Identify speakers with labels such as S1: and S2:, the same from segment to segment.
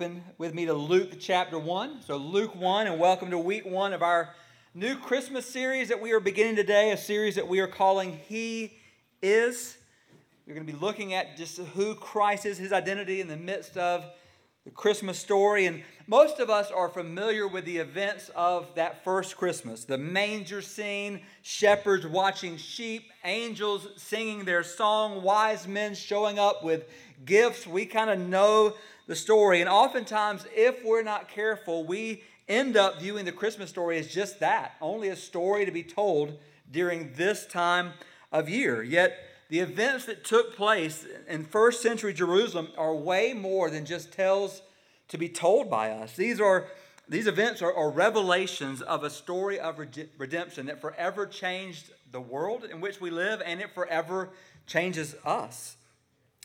S1: open with me to Luke chapter 1. So, Luke 1, and welcome to week one of our new Christmas series that we are beginning today, a series that we are calling He Is. We're going to be looking at just who Christ is, his identity in the midst of the Christmas story. And most of us are familiar with the events of that first Christmas the manger scene, shepherds watching sheep, angels singing their song, wise men showing up with gifts. We kind of know the story. And oftentimes, if we're not careful, we end up viewing the Christmas story as just that only a story to be told during this time of year. Yet, the events that took place in first century Jerusalem are way more than just tales to be told by us. These are these events are, are revelations of a story of redemption that forever changed the world in which we live and it forever changes us.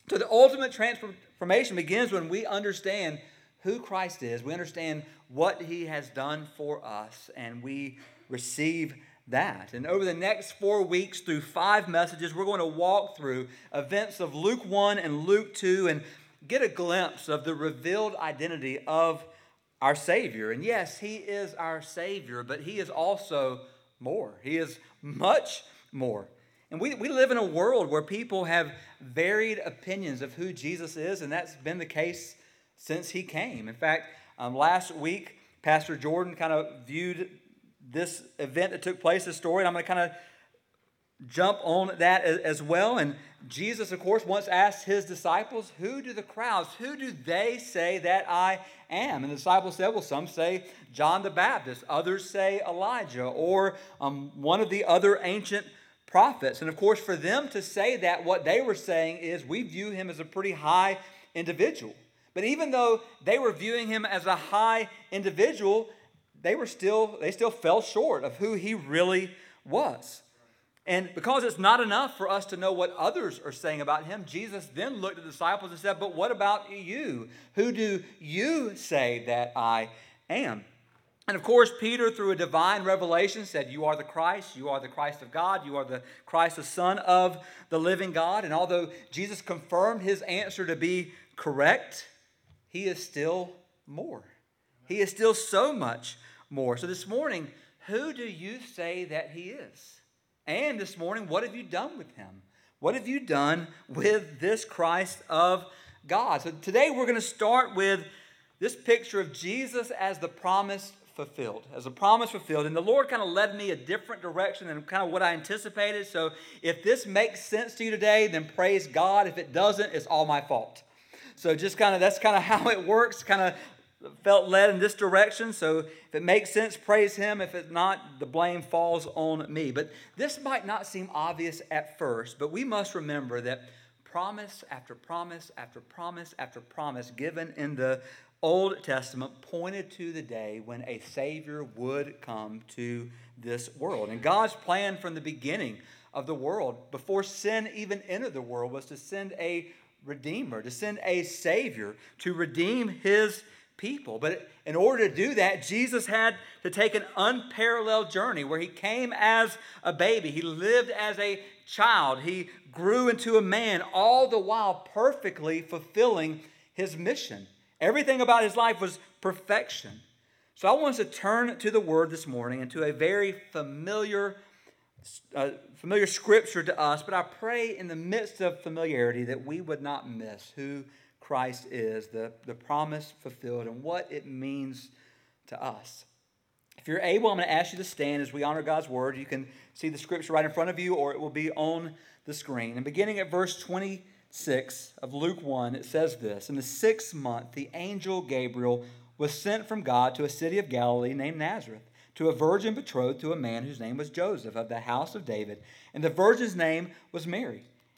S1: So the ultimate transformation begins when we understand who Christ is. We understand what he has done for us and we receive that. And over the next four weeks, through five messages, we're going to walk through events of Luke 1 and Luke 2 and get a glimpse of the revealed identity of our Savior. And yes, He is our Savior, but He is also more. He is much more. And we, we live in a world where people have varied opinions of who Jesus is, and that's been the case since He came. In fact, um, last week, Pastor Jordan kind of viewed this event that took place, this story, and I'm going to kind of jump on that as well. And Jesus, of course, once asked his disciples, Who do the crowds, who do they say that I am? And the disciples said, Well, some say John the Baptist, others say Elijah, or um, one of the other ancient prophets. And of course, for them to say that, what they were saying is, We view him as a pretty high individual. But even though they were viewing him as a high individual, they were still they still fell short of who he really was. And because it's not enough for us to know what others are saying about him, Jesus then looked at the disciples and said, But what about you? Who do you say that I am? And of course, Peter, through a divine revelation, said, You are the Christ, you are the Christ of God, you are the Christ, the Son of the living God. And although Jesus confirmed his answer to be correct, he is still more. He is still so much more. So this morning, who do you say that he is? And this morning, what have you done with him? What have you done with this Christ of God? So today we're going to start with this picture of Jesus as the promise fulfilled, as a promise fulfilled. And the Lord kind of led me a different direction than kind of what I anticipated. So if this makes sense to you today, then praise God. If it doesn't, it's all my fault. So just kind of that's kind of how it works. Kind of felt led in this direction. So if it makes sense, praise Him. If it's not, the blame falls on me. But this might not seem obvious at first, but we must remember that promise after promise after promise after promise given in the Old Testament pointed to the day when a Savior would come to this world. And God's plan from the beginning of the world, before sin even entered the world, was to send a Redeemer, to send a Savior to redeem His people. But in order to do that, Jesus had to take an unparalleled journey where he came as a baby, he lived as a child, he grew into a man, all the while perfectly fulfilling his mission. Everything about his life was perfection. So I want us to turn to the word this morning and to a very familiar uh, familiar scripture to us, but I pray in the midst of familiarity that we would not miss who Christ is, the, the promise fulfilled, and what it means to us. If you're able, I'm going to ask you to stand as we honor God's word. You can see the scripture right in front of you, or it will be on the screen. And beginning at verse 26 of Luke 1, it says this In the sixth month, the angel Gabriel was sent from God to a city of Galilee named Nazareth, to a virgin betrothed to a man whose name was Joseph of the house of David, and the virgin's name was Mary.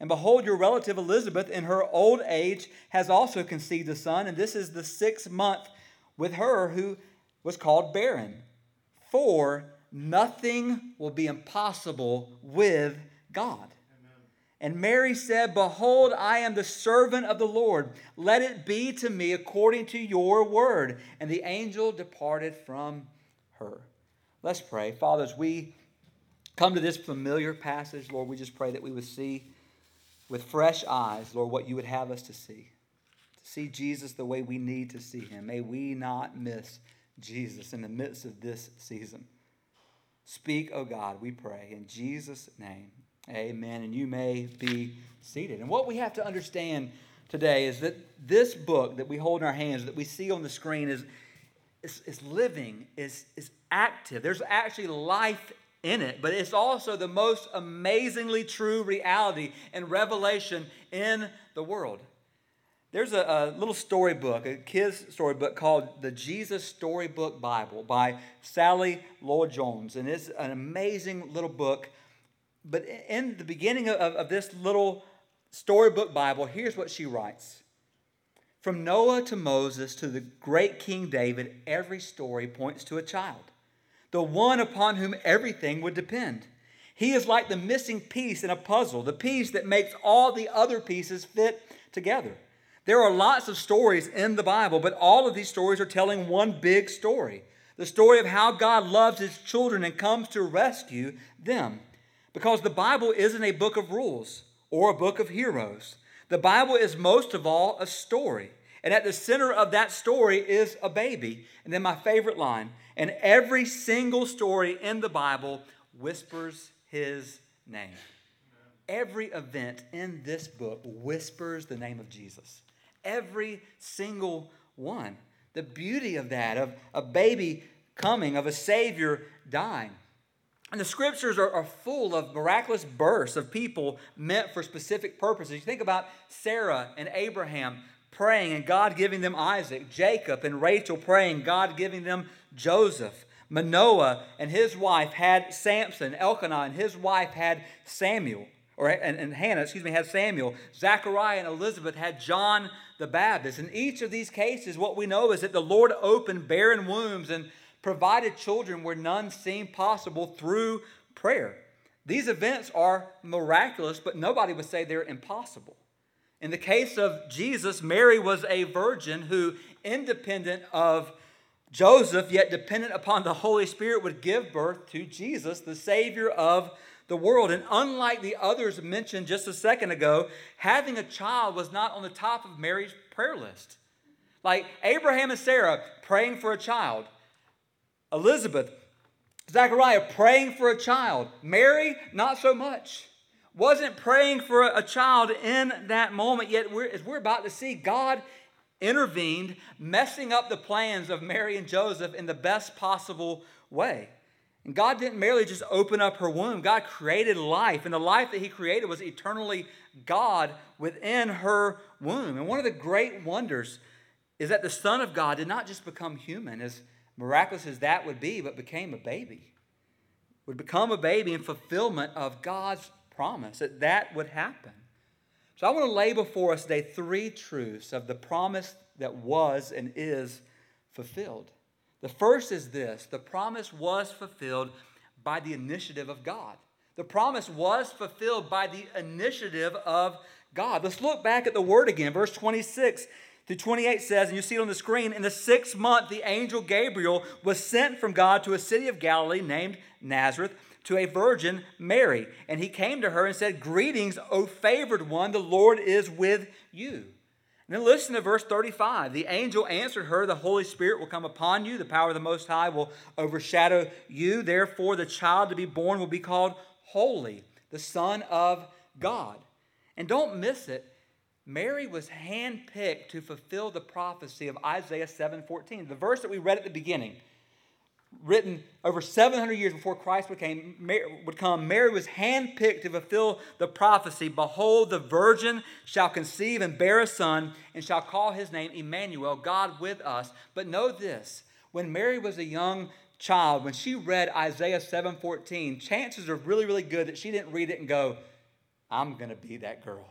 S1: And behold, your relative Elizabeth, in her old age, has also conceived a son, and this is the sixth month with her who was called barren. For nothing will be impossible with God. And Mary said, Behold, I am the servant of the Lord. Let it be to me according to your word. And the angel departed from her. Let's pray. Fathers, we come to this familiar passage, Lord, we just pray that we would see with fresh eyes, Lord, what you would have us to see. To see Jesus the way we need to see him. May we not miss Jesus in the midst of this season. Speak, O oh God, we pray. In Jesus' name. Amen. And you may be seated. And what we have to understand today is that this book that we hold in our hands, that we see on the screen, is, is, is living, is, is active. There's actually life in it, but it's also the most amazingly true reality and revelation in the world. There's a, a, little storybook, a kid's storybook called the Jesus Storybook Bible by Sally Lloyd Jones. And it's an amazing little book but in the beginning of, of this little storybook Bible, here's what she writes From Noah to Moses to the great King David, every story points to a child, the one upon whom everything would depend. He is like the missing piece in a puzzle, the piece that makes all the other pieces fit together. There are lots of stories in the Bible, but all of these stories are telling one big story the story of how God loves his children and comes to rescue them. Because the Bible isn't a book of rules or a book of heroes. The Bible is most of all a story. And at the center of that story is a baby. And then my favorite line and every single story in the Bible whispers his name. Every event in this book whispers the name of Jesus. Every single one. The beauty of that, of a baby coming, of a Savior dying. And the scriptures are, are, full of miraculous births of people meant for specific purposes. You think about Sarah and Abraham praying and God giving them Isaac, Jacob and Rachel praying, God giving them Joseph. Manoah and his wife had Samson. Elkanah and his wife had Samuel, or and, and Hannah, excuse me, had Samuel. Zachariah and Elizabeth had John the Baptist. In each of these cases, what we know is that the Lord opened barren wombs and provided children where none seemed possible through prayer. These events are miraculous, but nobody would say they're impossible. In the case of Jesus, Mary was a virgin who, independent of Joseph, yet dependent upon the Holy Spirit, would give birth to Jesus, the Savior of the world. And unlike the others mentioned just a second ago, having a child was not on the top of Mary's prayer list. Like Abraham and Sarah praying for a child, Elizabeth, Zechariah praying for a child. Mary, not so much. Wasn't praying for a child in that moment, yet we're, as we're about to see, God intervened, messing up the plans of Mary and Joseph in the best possible way. And God didn't merely just open up her womb, God created life. And the life that He created was eternally God within her womb. And one of the great wonders is that the Son of God did not just become human, as miraculous as that would be, but became a baby. Would become a baby in fulfillment of God's promise that that would happen. So I want to lay before us today three truths of the promise that was and is fulfilled. The first is this the promise was fulfilled by the initiative of God. The promise was fulfilled by the initiative of God. Let's look back at the word again. Verse 26 through 28 says, and you see it on the screen, in the sixth month, the angel Gabriel was sent from God to a city of Galilee named Nazareth to a virgin, Mary. And he came to her and said, Greetings, O favored one, the Lord is with you. And then listen to verse 35. The angel answered her, The Holy Spirit will come upon you, the power of the Most High will overshadow you. Therefore, the child to be born will be called Holy, the Son of God. And don't miss it. Mary was handpicked to fulfill the prophecy of Isaiah 7:14, the verse that we read at the beginning. Written over 700 years before Christ became, would come, Mary was handpicked to fulfill the prophecy Behold, the virgin shall conceive and bear a son, and shall call his name Emmanuel, God with us. But know this when Mary was a young child, when she read Isaiah 7:14, chances are really, really good that she didn't read it and go, I'm to be that girl.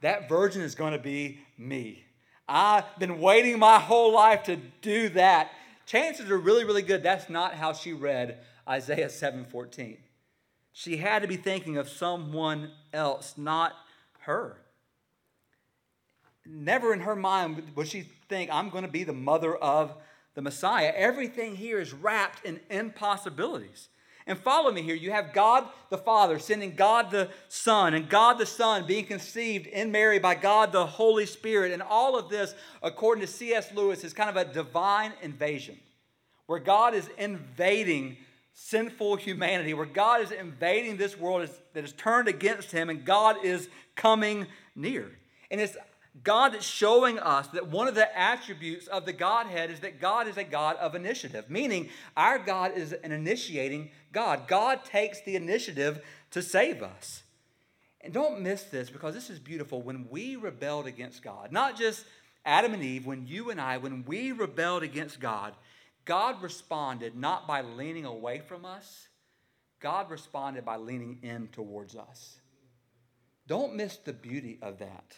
S1: That virgin is to be me. I've been waiting my whole life to do that chances are really, really good that's not how she read Isaiah 7:14. She had to be thinking of someone else, not her. Never in her mind would she think, I'm going to be the mother of the Messiah. Everything here is wrapped in impossibilities. And follow me here. You have God the Father sending God the Son, and God the Son being conceived in Mary by God the Holy Spirit. And all of this, according to C.S. Lewis, is kind of a divine invasion where God is invading sinful humanity, where God is invading this world that is turned against Him, and God is coming near. And it's God that's showing us that one of the attributes of the Godhead is that God is a God of initiative, meaning our God is an initiating God. God takes the initiative to save us. And don't miss this because this is beautiful. When we rebelled against God, not just Adam and Eve, when you and I, when we rebelled against God, God responded not by leaning away from us, God responded by leaning in towards us. Don't miss the beauty of that.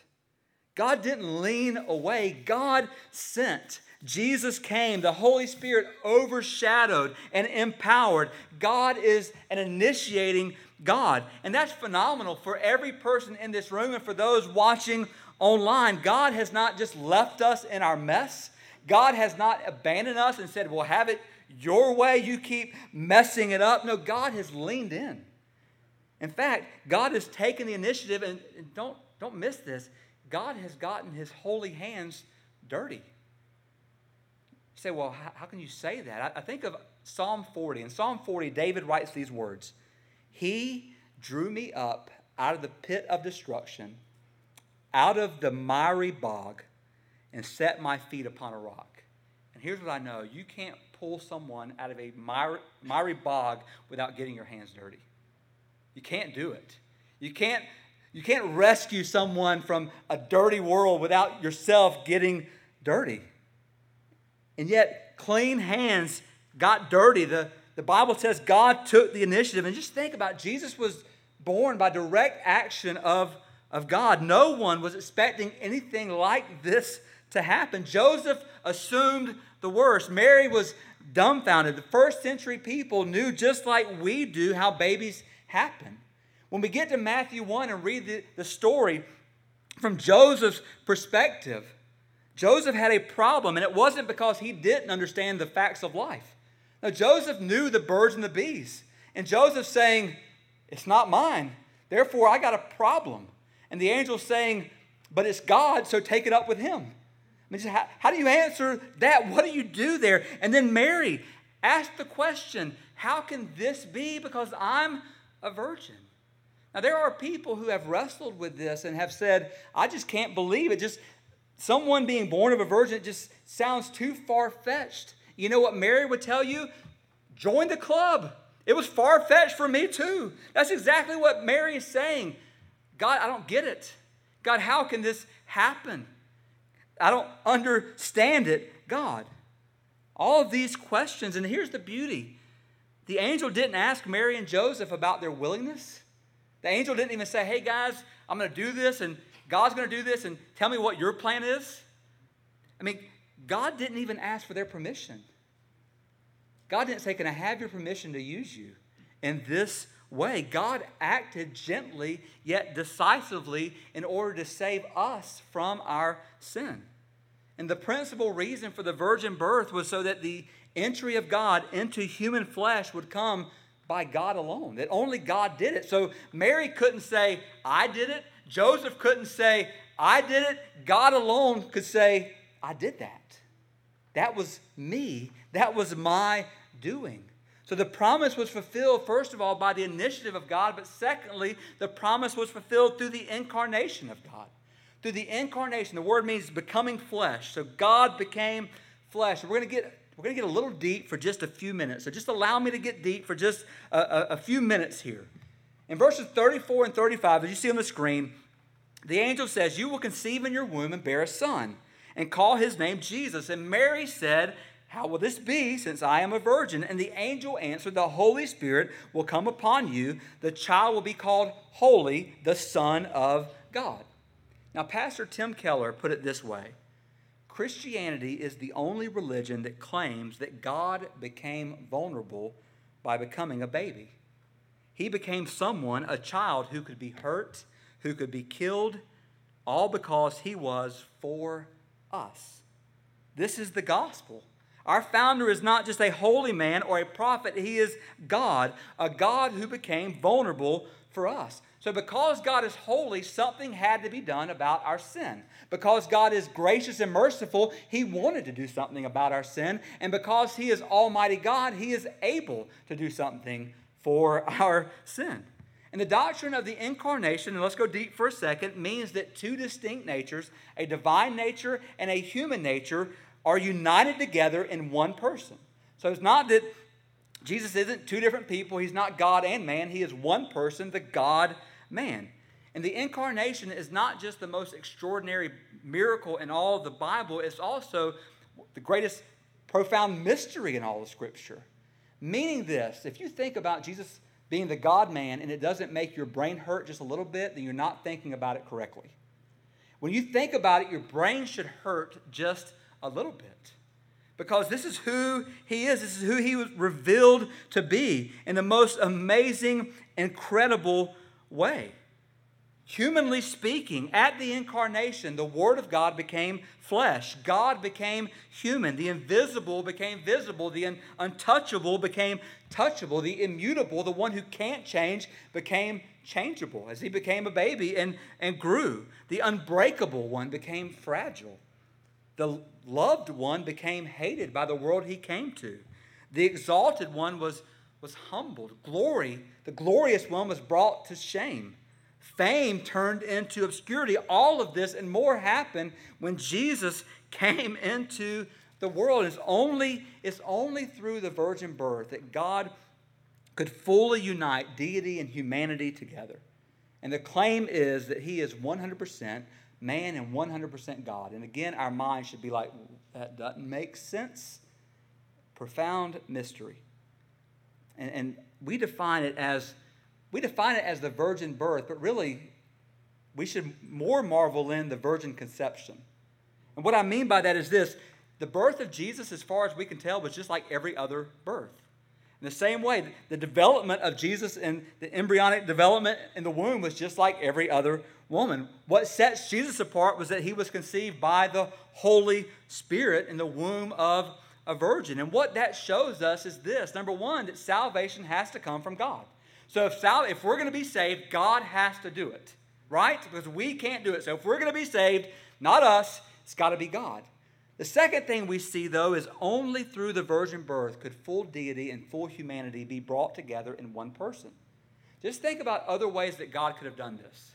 S1: God didn't lean away, God sent. Jesus came, the Holy Spirit overshadowed and empowered. God is an initiating God. And that's phenomenal for every person in this room and for those watching online. God has not just left us in our mess, God has not abandoned us and said, Well, have it your way. You keep messing it up. No, God has leaned in. In fact, God has taken the initiative, and don't, don't miss this. God has gotten his holy hands dirty. You say, well, how, how can you say that? I, I think of Psalm 40. In Psalm 40, David writes these words He drew me up out of the pit of destruction, out of the miry bog, and set my feet upon a rock. And here's what I know you can't pull someone out of a miry, miry bog without getting your hands dirty. You can't do it. You can't you can't rescue someone from a dirty world without yourself getting dirty. And yet, clean hands got dirty. The, the Bible says God took the initiative. And just think about it. Jesus was born by direct action of, of God. No one was expecting anything like this to happen. Joseph assumed the worst. Mary was dumbfounded. The first century people knew, just like we do, how babies happen. When we get to Matthew 1 and read the, the story from Joseph's perspective, Joseph had a problem, and it wasn't because he didn't understand the facts of life. Now, Joseph knew the birds and the bees. And Joseph's saying, It's not mine. Therefore, I got a problem. And the angel's saying, But it's God, so take it up with him. I mean, how, how do you answer that? What do you do there? And then Mary asked the question, How can this be? Because I'm a virgin. Now, there are people who have wrestled with this and have said, I just can't believe it. Just someone being born of a virgin just sounds too far fetched. You know what Mary would tell you? Join the club. It was far fetched for me too. That's exactly what Mary is saying. God, I don't get it. God, how can this happen? I don't understand it. God. All of these questions, and here's the beauty the angel didn't ask Mary and Joseph about their willingness. The angel didn't even say, hey guys, I'm going to do this and God's going to do this and tell me what your plan is. I mean, God didn't even ask for their permission. God didn't say, Can I have your permission to use you in this way? God acted gently yet decisively in order to save us from our sin. And the principal reason for the virgin birth was so that the entry of God into human flesh would come by God alone, that only God did it. So Mary couldn't say, I did it. Joseph couldn't say, I did it. God alone could say, I did that. That was me. That was my doing. So the promise was fulfilled, first of all, by the initiative of God, but secondly, the promise was fulfilled through the incarnation of God. Through the incarnation, the word means becoming flesh. So God became flesh. We're going to get we're going to get a little deep for just a few minutes. So just allow me to get deep for just a, a, a few minutes here. In verses 34 and 35, as you see on the screen, the angel says, You will conceive in your womb and bear a son, and call his name Jesus. And Mary said, How will this be, since I am a virgin? And the angel answered, The Holy Spirit will come upon you. The child will be called Holy, the Son of God. Now, Pastor Tim Keller put it this way Christianity is the only religion that claims that God became vulnerable by becoming a baby. He became someone, a child, who could be hurt, who could be killed, all because he was for us. This is the gospel. Our founder is not just a holy man or a prophet, he is God, a God who became vulnerable for us. So, because God is holy, something had to be done about our sin. Because God is gracious and merciful, He wanted to do something about our sin. And because He is Almighty God, He is able to do something for our sin. And the doctrine of the incarnation, and let's go deep for a second, means that two distinct natures, a divine nature and a human nature, are united together in one person. So it's not that Jesus isn't two different people, He's not God and man, He is one person, the God man. And the incarnation is not just the most extraordinary miracle in all of the Bible, it's also the greatest profound mystery in all of Scripture. Meaning this, if you think about Jesus being the God man and it doesn't make your brain hurt just a little bit, then you're not thinking about it correctly. When you think about it, your brain should hurt just a little bit. Because this is who he is. This is who he was revealed to be in the most amazing, incredible way. Humanly speaking, at the incarnation, the Word of God became flesh. God became human. The invisible became visible. The untouchable became touchable. The immutable, the one who can't change, became changeable as he became a baby and, and grew. The unbreakable one became fragile. The loved one became hated by the world he came to. The exalted one was was humbled. Glory, the glorious one, was brought to shame. Fame turned into obscurity. All of this and more happened when Jesus came into the world. It's only, it's only through the virgin birth that God could fully unite deity and humanity together. And the claim is that he is 100% man and 100% God. And again, our mind should be like, that doesn't make sense. Profound mystery. And, and we define it as we define it as the virgin birth, but really we should more marvel in the virgin conception. And what I mean by that is this the birth of Jesus, as far as we can tell, was just like every other birth. In the same way, the development of Jesus and the embryonic development in the womb was just like every other woman. What sets Jesus apart was that he was conceived by the Holy Spirit in the womb of a virgin. And what that shows us is this number one, that salvation has to come from God. So if, sal- if we're going to be saved, God has to do it, right? Because we can't do it. So if we're going to be saved, not us, it's got to be God. The second thing we see, though, is only through the virgin birth could full deity and full humanity be brought together in one person. Just think about other ways that God could have done this.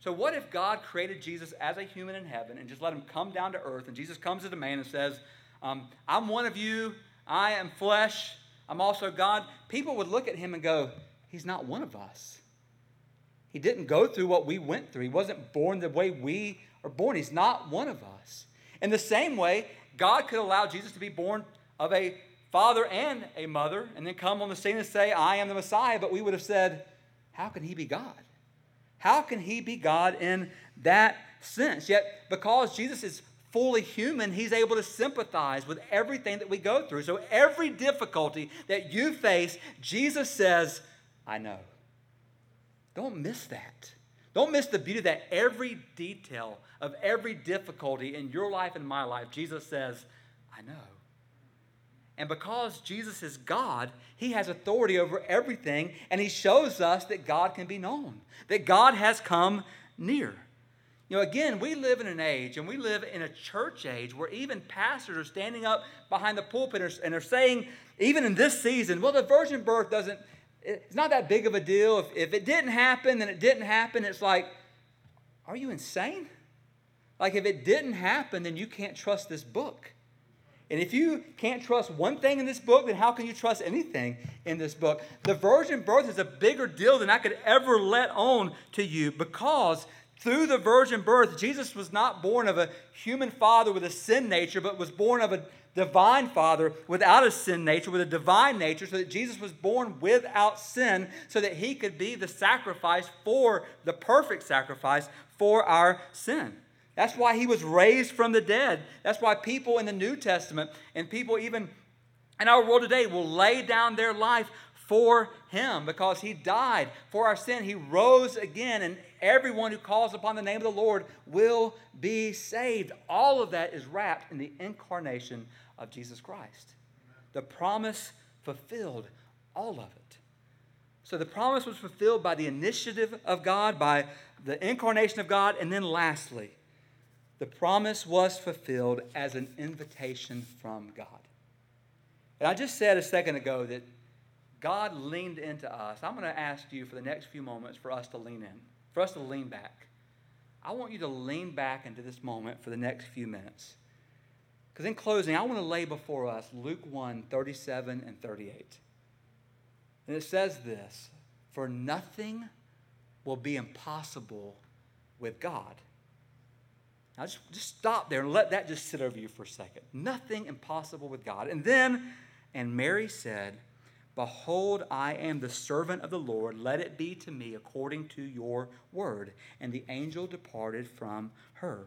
S1: So, what if God created Jesus as a human in heaven and just let him come down to earth, and Jesus comes as a man and says, um, I'm one of you. I am flesh. I'm also God. People would look at him and go, He's not one of us. He didn't go through what we went through. He wasn't born the way we are born. He's not one of us. In the same way, God could allow Jesus to be born of a father and a mother and then come on the scene and say, I am the Messiah. But we would have said, How can he be God? How can he be God in that sense? Yet, because Jesus is fully human, he's able to sympathize with everything that we go through. So every difficulty that you face, Jesus says, I know. Don't miss that. Don't miss the beauty that every detail of every difficulty in your life and my life, Jesus says, I know. And because Jesus is God, he has authority over everything, and he shows us that God can be known, that God has come near. You know, again, we live in an age and we live in a church age where even pastors are standing up behind the pulpit and are saying, even in this season, well, the virgin birth doesn't, it's not that big of a deal. If, if it didn't happen, then it didn't happen. It's like, are you insane? Like, if it didn't happen, then you can't trust this book. And if you can't trust one thing in this book, then how can you trust anything in this book? The virgin birth is a bigger deal than I could ever let on to you because through the virgin birth, Jesus was not born of a human father with a sin nature, but was born of a divine father without a sin nature, with a divine nature, so that Jesus was born without sin, so that he could be the sacrifice for the perfect sacrifice for our sin. That's why he was raised from the dead. That's why people in the New Testament and people even in our world today will lay down their life for him because he died for our sin. He rose again, and everyone who calls upon the name of the Lord will be saved. All of that is wrapped in the incarnation of Jesus Christ. The promise fulfilled, all of it. So the promise was fulfilled by the initiative of God, by the incarnation of God, and then lastly, the promise was fulfilled as an invitation from God. And I just said a second ago that God leaned into us. I'm going to ask you for the next few moments for us to lean in, for us to lean back. I want you to lean back into this moment for the next few minutes. Because in closing, I want to lay before us Luke 1 37 and 38. And it says this For nothing will be impossible with God. Now just, just stop there and let that just sit over you for a second. Nothing impossible with God. And then, and Mary said, Behold, I am the servant of the Lord. Let it be to me according to your word. And the angel departed from her.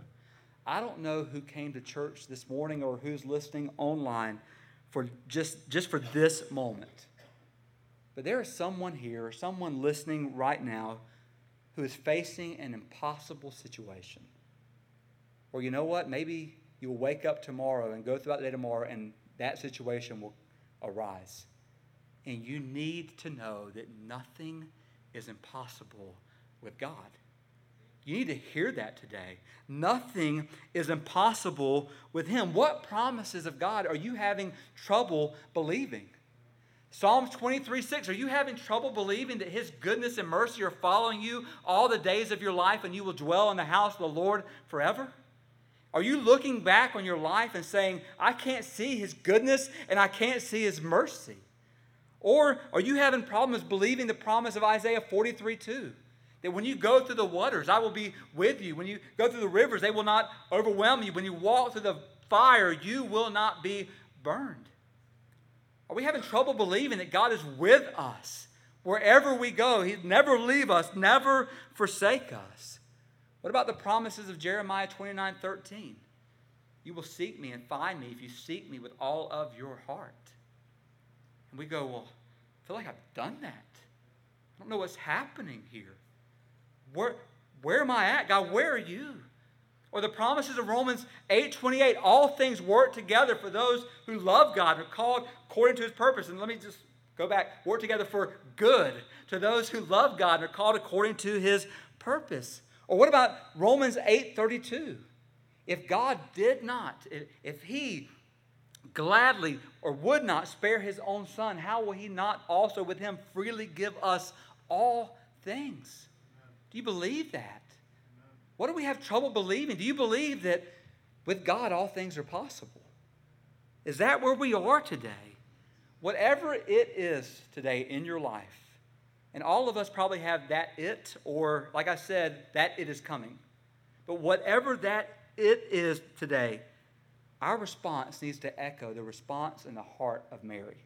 S1: I don't know who came to church this morning or who's listening online for just, just for this moment. But there is someone here, someone listening right now, who is facing an impossible situation. Or you know what? Maybe you'll wake up tomorrow and go throughout the day tomorrow and that situation will arise. And you need to know that nothing is impossible with God. You need to hear that today. Nothing is impossible with Him. What promises of God are you having trouble believing? Psalms 23 6, are you having trouble believing that His goodness and mercy are following you all the days of your life and you will dwell in the house of the Lord forever? Are you looking back on your life and saying, I can't see His goodness and I can't see His mercy? Or are you having problems believing the promise of Isaiah 43 2? That when you go through the waters, I will be with you. When you go through the rivers, they will not overwhelm you. When you walk through the fire, you will not be burned. Are we having trouble believing that God is with us wherever we go? He'd never leave us, never forsake us. What about the promises of Jeremiah 29 13? You will seek me and find me if you seek me with all of your heart. And we go, Well, I feel like I've done that. I don't know what's happening here. Where, where am I at? God, where are you? Or the promises of Romans 8 28, all things work together for those who love God and are called according to his purpose. And let me just go back, work together for good to those who love God and are called according to his purpose. Or what about Romans 8 32? If God did not, if He gladly or would not spare His own Son, how will He not also with Him freely give us all things? Do you believe that? What do we have trouble believing? Do you believe that with God all things are possible? Is that where we are today? Whatever it is today in your life, and all of us probably have that it, or like I said, that it is coming. But whatever that it is today, our response needs to echo the response in the heart of Mary.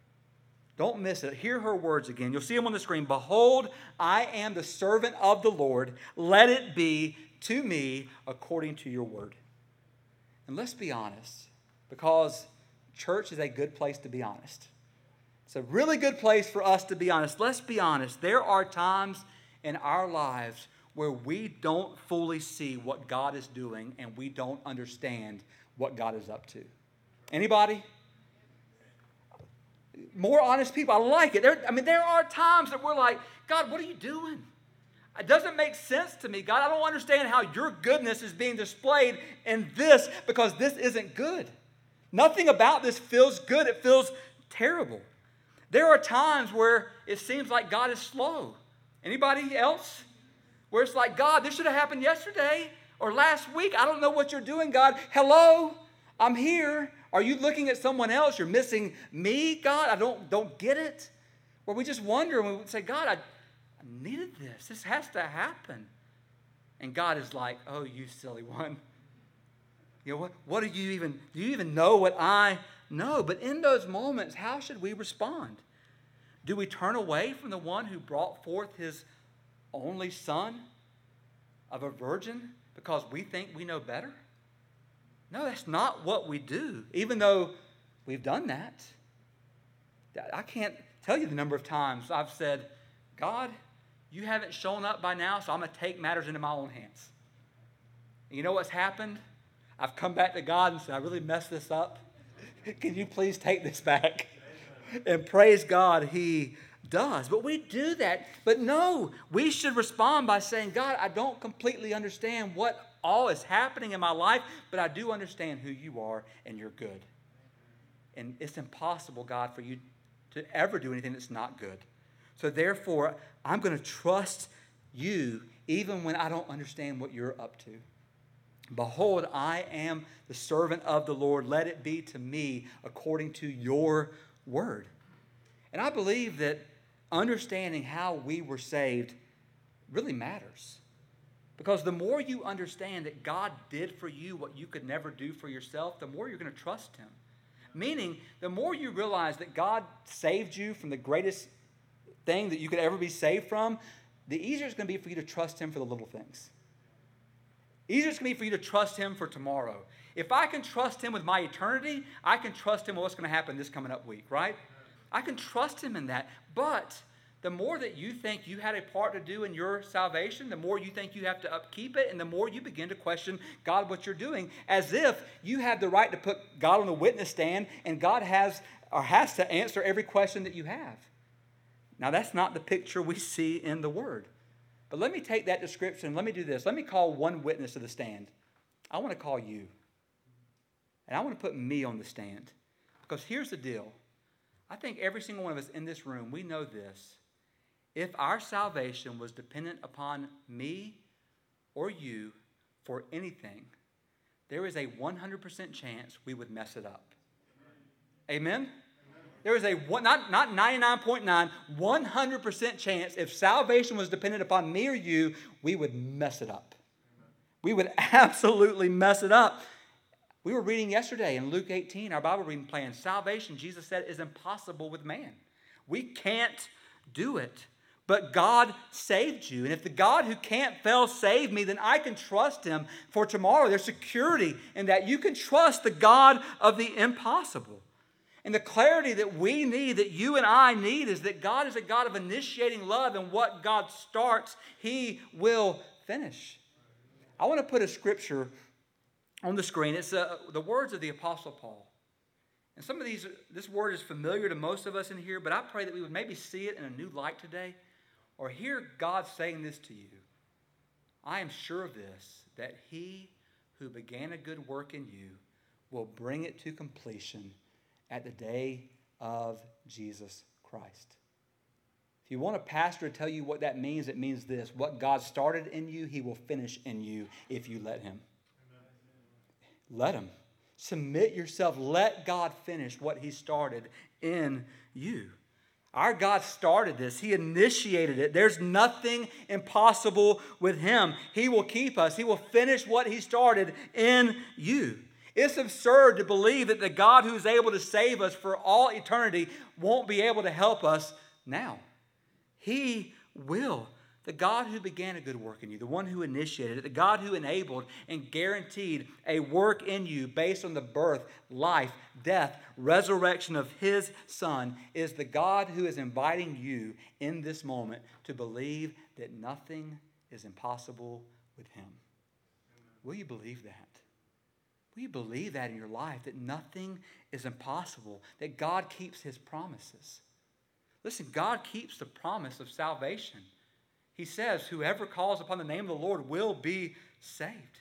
S1: Don't miss it. Hear her words again. You'll see them on the screen. Behold, I am the servant of the Lord. Let it be to me according to your word. And let's be honest, because church is a good place to be honest. It's a really good place for us to be honest. Let's be honest. There are times in our lives where we don't fully see what God is doing and we don't understand what God is up to. Anybody? More honest people. I like it. There, I mean, there are times that we're like, God, what are you doing? It doesn't make sense to me, God. I don't understand how your goodness is being displayed in this because this isn't good. Nothing about this feels good. It feels terrible. There are times where it seems like God is slow. Anybody else? Where it's like, God, this should have happened yesterday or last week. I don't know what you're doing, God. Hello, I'm here. Are you looking at someone else? You're missing me, God? I don't, don't get it. Where we just wonder and we say, God, I, I needed this. This has to happen. And God is like, oh, you silly one. You know, what, what do you even, do you even know what I know? But in those moments, how should we respond? Do we turn away from the one who brought forth his only son of a virgin because we think we know better? No, that's not what we do, even though we've done that. I can't tell you the number of times I've said, God, you haven't shown up by now, so I'm going to take matters into my own hands. And you know what's happened? I've come back to God and said, I really messed this up. Can you please take this back? And praise God, He does. But we do that. But no, we should respond by saying, God, I don't completely understand what all is happening in my life, but I do understand who you are and you're good. And it's impossible, God, for you to ever do anything that's not good. So therefore, I'm going to trust you even when I don't understand what you're up to. Behold, I am the servant of the Lord. Let it be to me according to your word. And I believe that understanding how we were saved really matters. Because the more you understand that God did for you what you could never do for yourself, the more you're going to trust Him. Meaning, the more you realize that God saved you from the greatest thing that you could ever be saved from, the easier it's going to be for you to trust Him for the little things. Easier it's going to be for you to trust Him for tomorrow. If I can trust Him with my eternity, I can trust Him with what's going to happen this coming up week, right? I can trust Him in that. But the more that you think you had a part to do in your salvation, the more you think you have to upkeep it, and the more you begin to question God what you're doing, as if you have the right to put God on the witness stand and God has or has to answer every question that you have. Now, that's not the picture we see in the Word. But let me take that description. Let me do this. Let me call one witness to the stand. I want to call you. And I want to put me on the stand. Because here's the deal I think every single one of us in this room, we know this. If our salvation was dependent upon me or you for anything, there is a 100% chance we would mess it up. Amen? There is a not, not 99.9, 100% chance if salvation was dependent upon me or you, we would mess it up. We would absolutely mess it up. We were reading yesterday in Luke 18, our Bible reading plan, salvation, Jesus said, is impossible with man. We can't do it. But God saved you. And if the God who can't fail saved me, then I can trust him for tomorrow. There's security in that. You can trust the God of the impossible. And the clarity that we need, that you and I need, is that God is a God of initiating love, and what God starts, He will finish. I want to put a scripture on the screen. It's uh, the words of the Apostle Paul. And some of these, this word is familiar to most of us in here, but I pray that we would maybe see it in a new light today or hear God saying this to you. I am sure of this, that he who began a good work in you will bring it to completion at the day of Jesus Christ. If you want a pastor to tell you what that means, it means this what God started in you, he will finish in you if you let him. Let Him. Submit yourself. Let God finish what He started in you. Our God started this, He initiated it. There's nothing impossible with Him. He will keep us, He will finish what He started in you. It's absurd to believe that the God who is able to save us for all eternity won't be able to help us now. He will. The God who began a good work in you, the one who initiated it, the God who enabled and guaranteed a work in you based on the birth, life, death, resurrection of his Son, is the God who is inviting you in this moment to believe that nothing is impossible with him. Will you believe that? You believe that in your life, that nothing is impossible, that God keeps his promises? Listen, God keeps the promise of salvation. He says, Whoever calls upon the name of the Lord will be saved.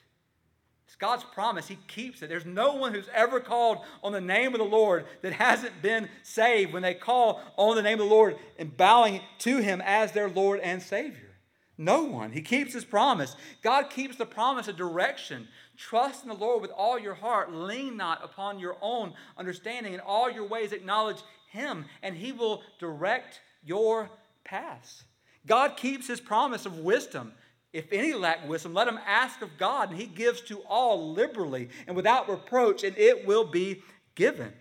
S1: It's God's promise. He keeps it. There's no one who's ever called on the name of the Lord that hasn't been saved when they call on the name of the Lord and bowing to Him as their Lord and Savior. No one. He keeps His promise. God keeps the promise of direction Trust in the Lord with all your heart. Lean not upon your own understanding. In all your ways, acknowledge Him, and He will direct your paths. God keeps His promise of wisdom. If any lack wisdom, let him ask of God, and He gives to all liberally and without reproach, and it will be given.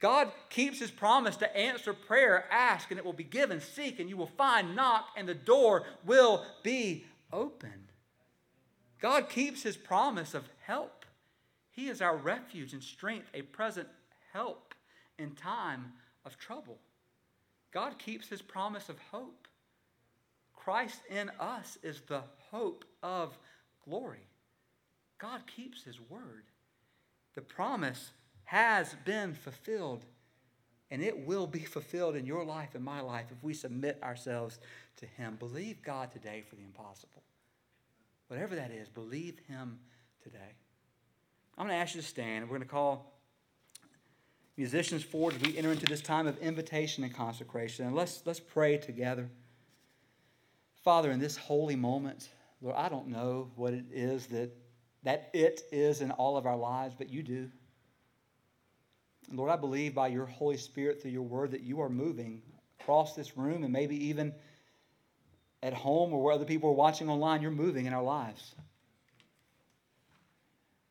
S1: God keeps his promise to answer prayer. Ask and it will be given. Seek and you will find. Knock and the door will be opened. God keeps his promise of help. He is our refuge and strength, a present help in time of trouble. God keeps his promise of hope. Christ in us is the hope of glory. God keeps his word. The promise has been fulfilled, and it will be fulfilled in your life and my life if we submit ourselves to Him. Believe God today for the impossible. Whatever that is, believe Him today. I'm going to ask you to stand, we're going to call musicians forward as we enter into this time of invitation and consecration. And let's, let's pray together. Father, in this holy moment, Lord, I don't know what it is that that it is in all of our lives, but you do. Lord, I believe by your Holy Spirit through your word that you are moving across this room and maybe even at home or where other people are watching online, you're moving in our lives.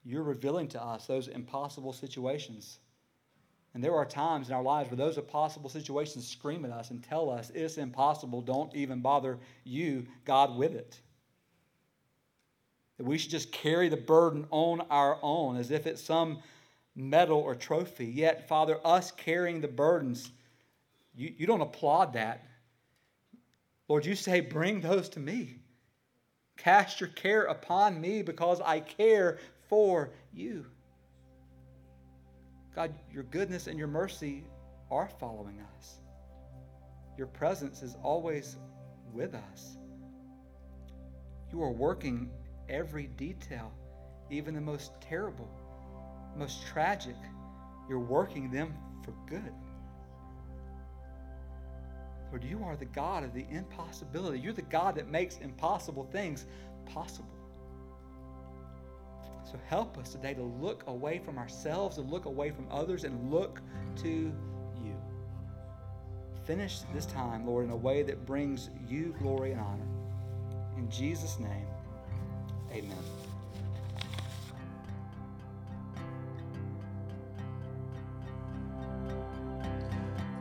S1: You're revealing to us those impossible situations. And there are times in our lives where those impossible situations scream at us and tell us it's impossible. Don't even bother you, God, with it. That we should just carry the burden on our own as if it's some medal or trophy. Yet, Father, us carrying the burdens, you, you don't applaud that. Lord, you say, bring those to me. Cast your care upon me because I care for you. God, your goodness and your mercy are following us. Your presence is always with us. You are working every detail, even the most terrible most tragic, you're working them for good. Lord, you are the God of the impossibility. You're the God that makes impossible things possible. So help us today to look away from ourselves, to look away from others, and look to you. Finish this time, Lord, in a way that brings you glory and honor. In Jesus' name, amen.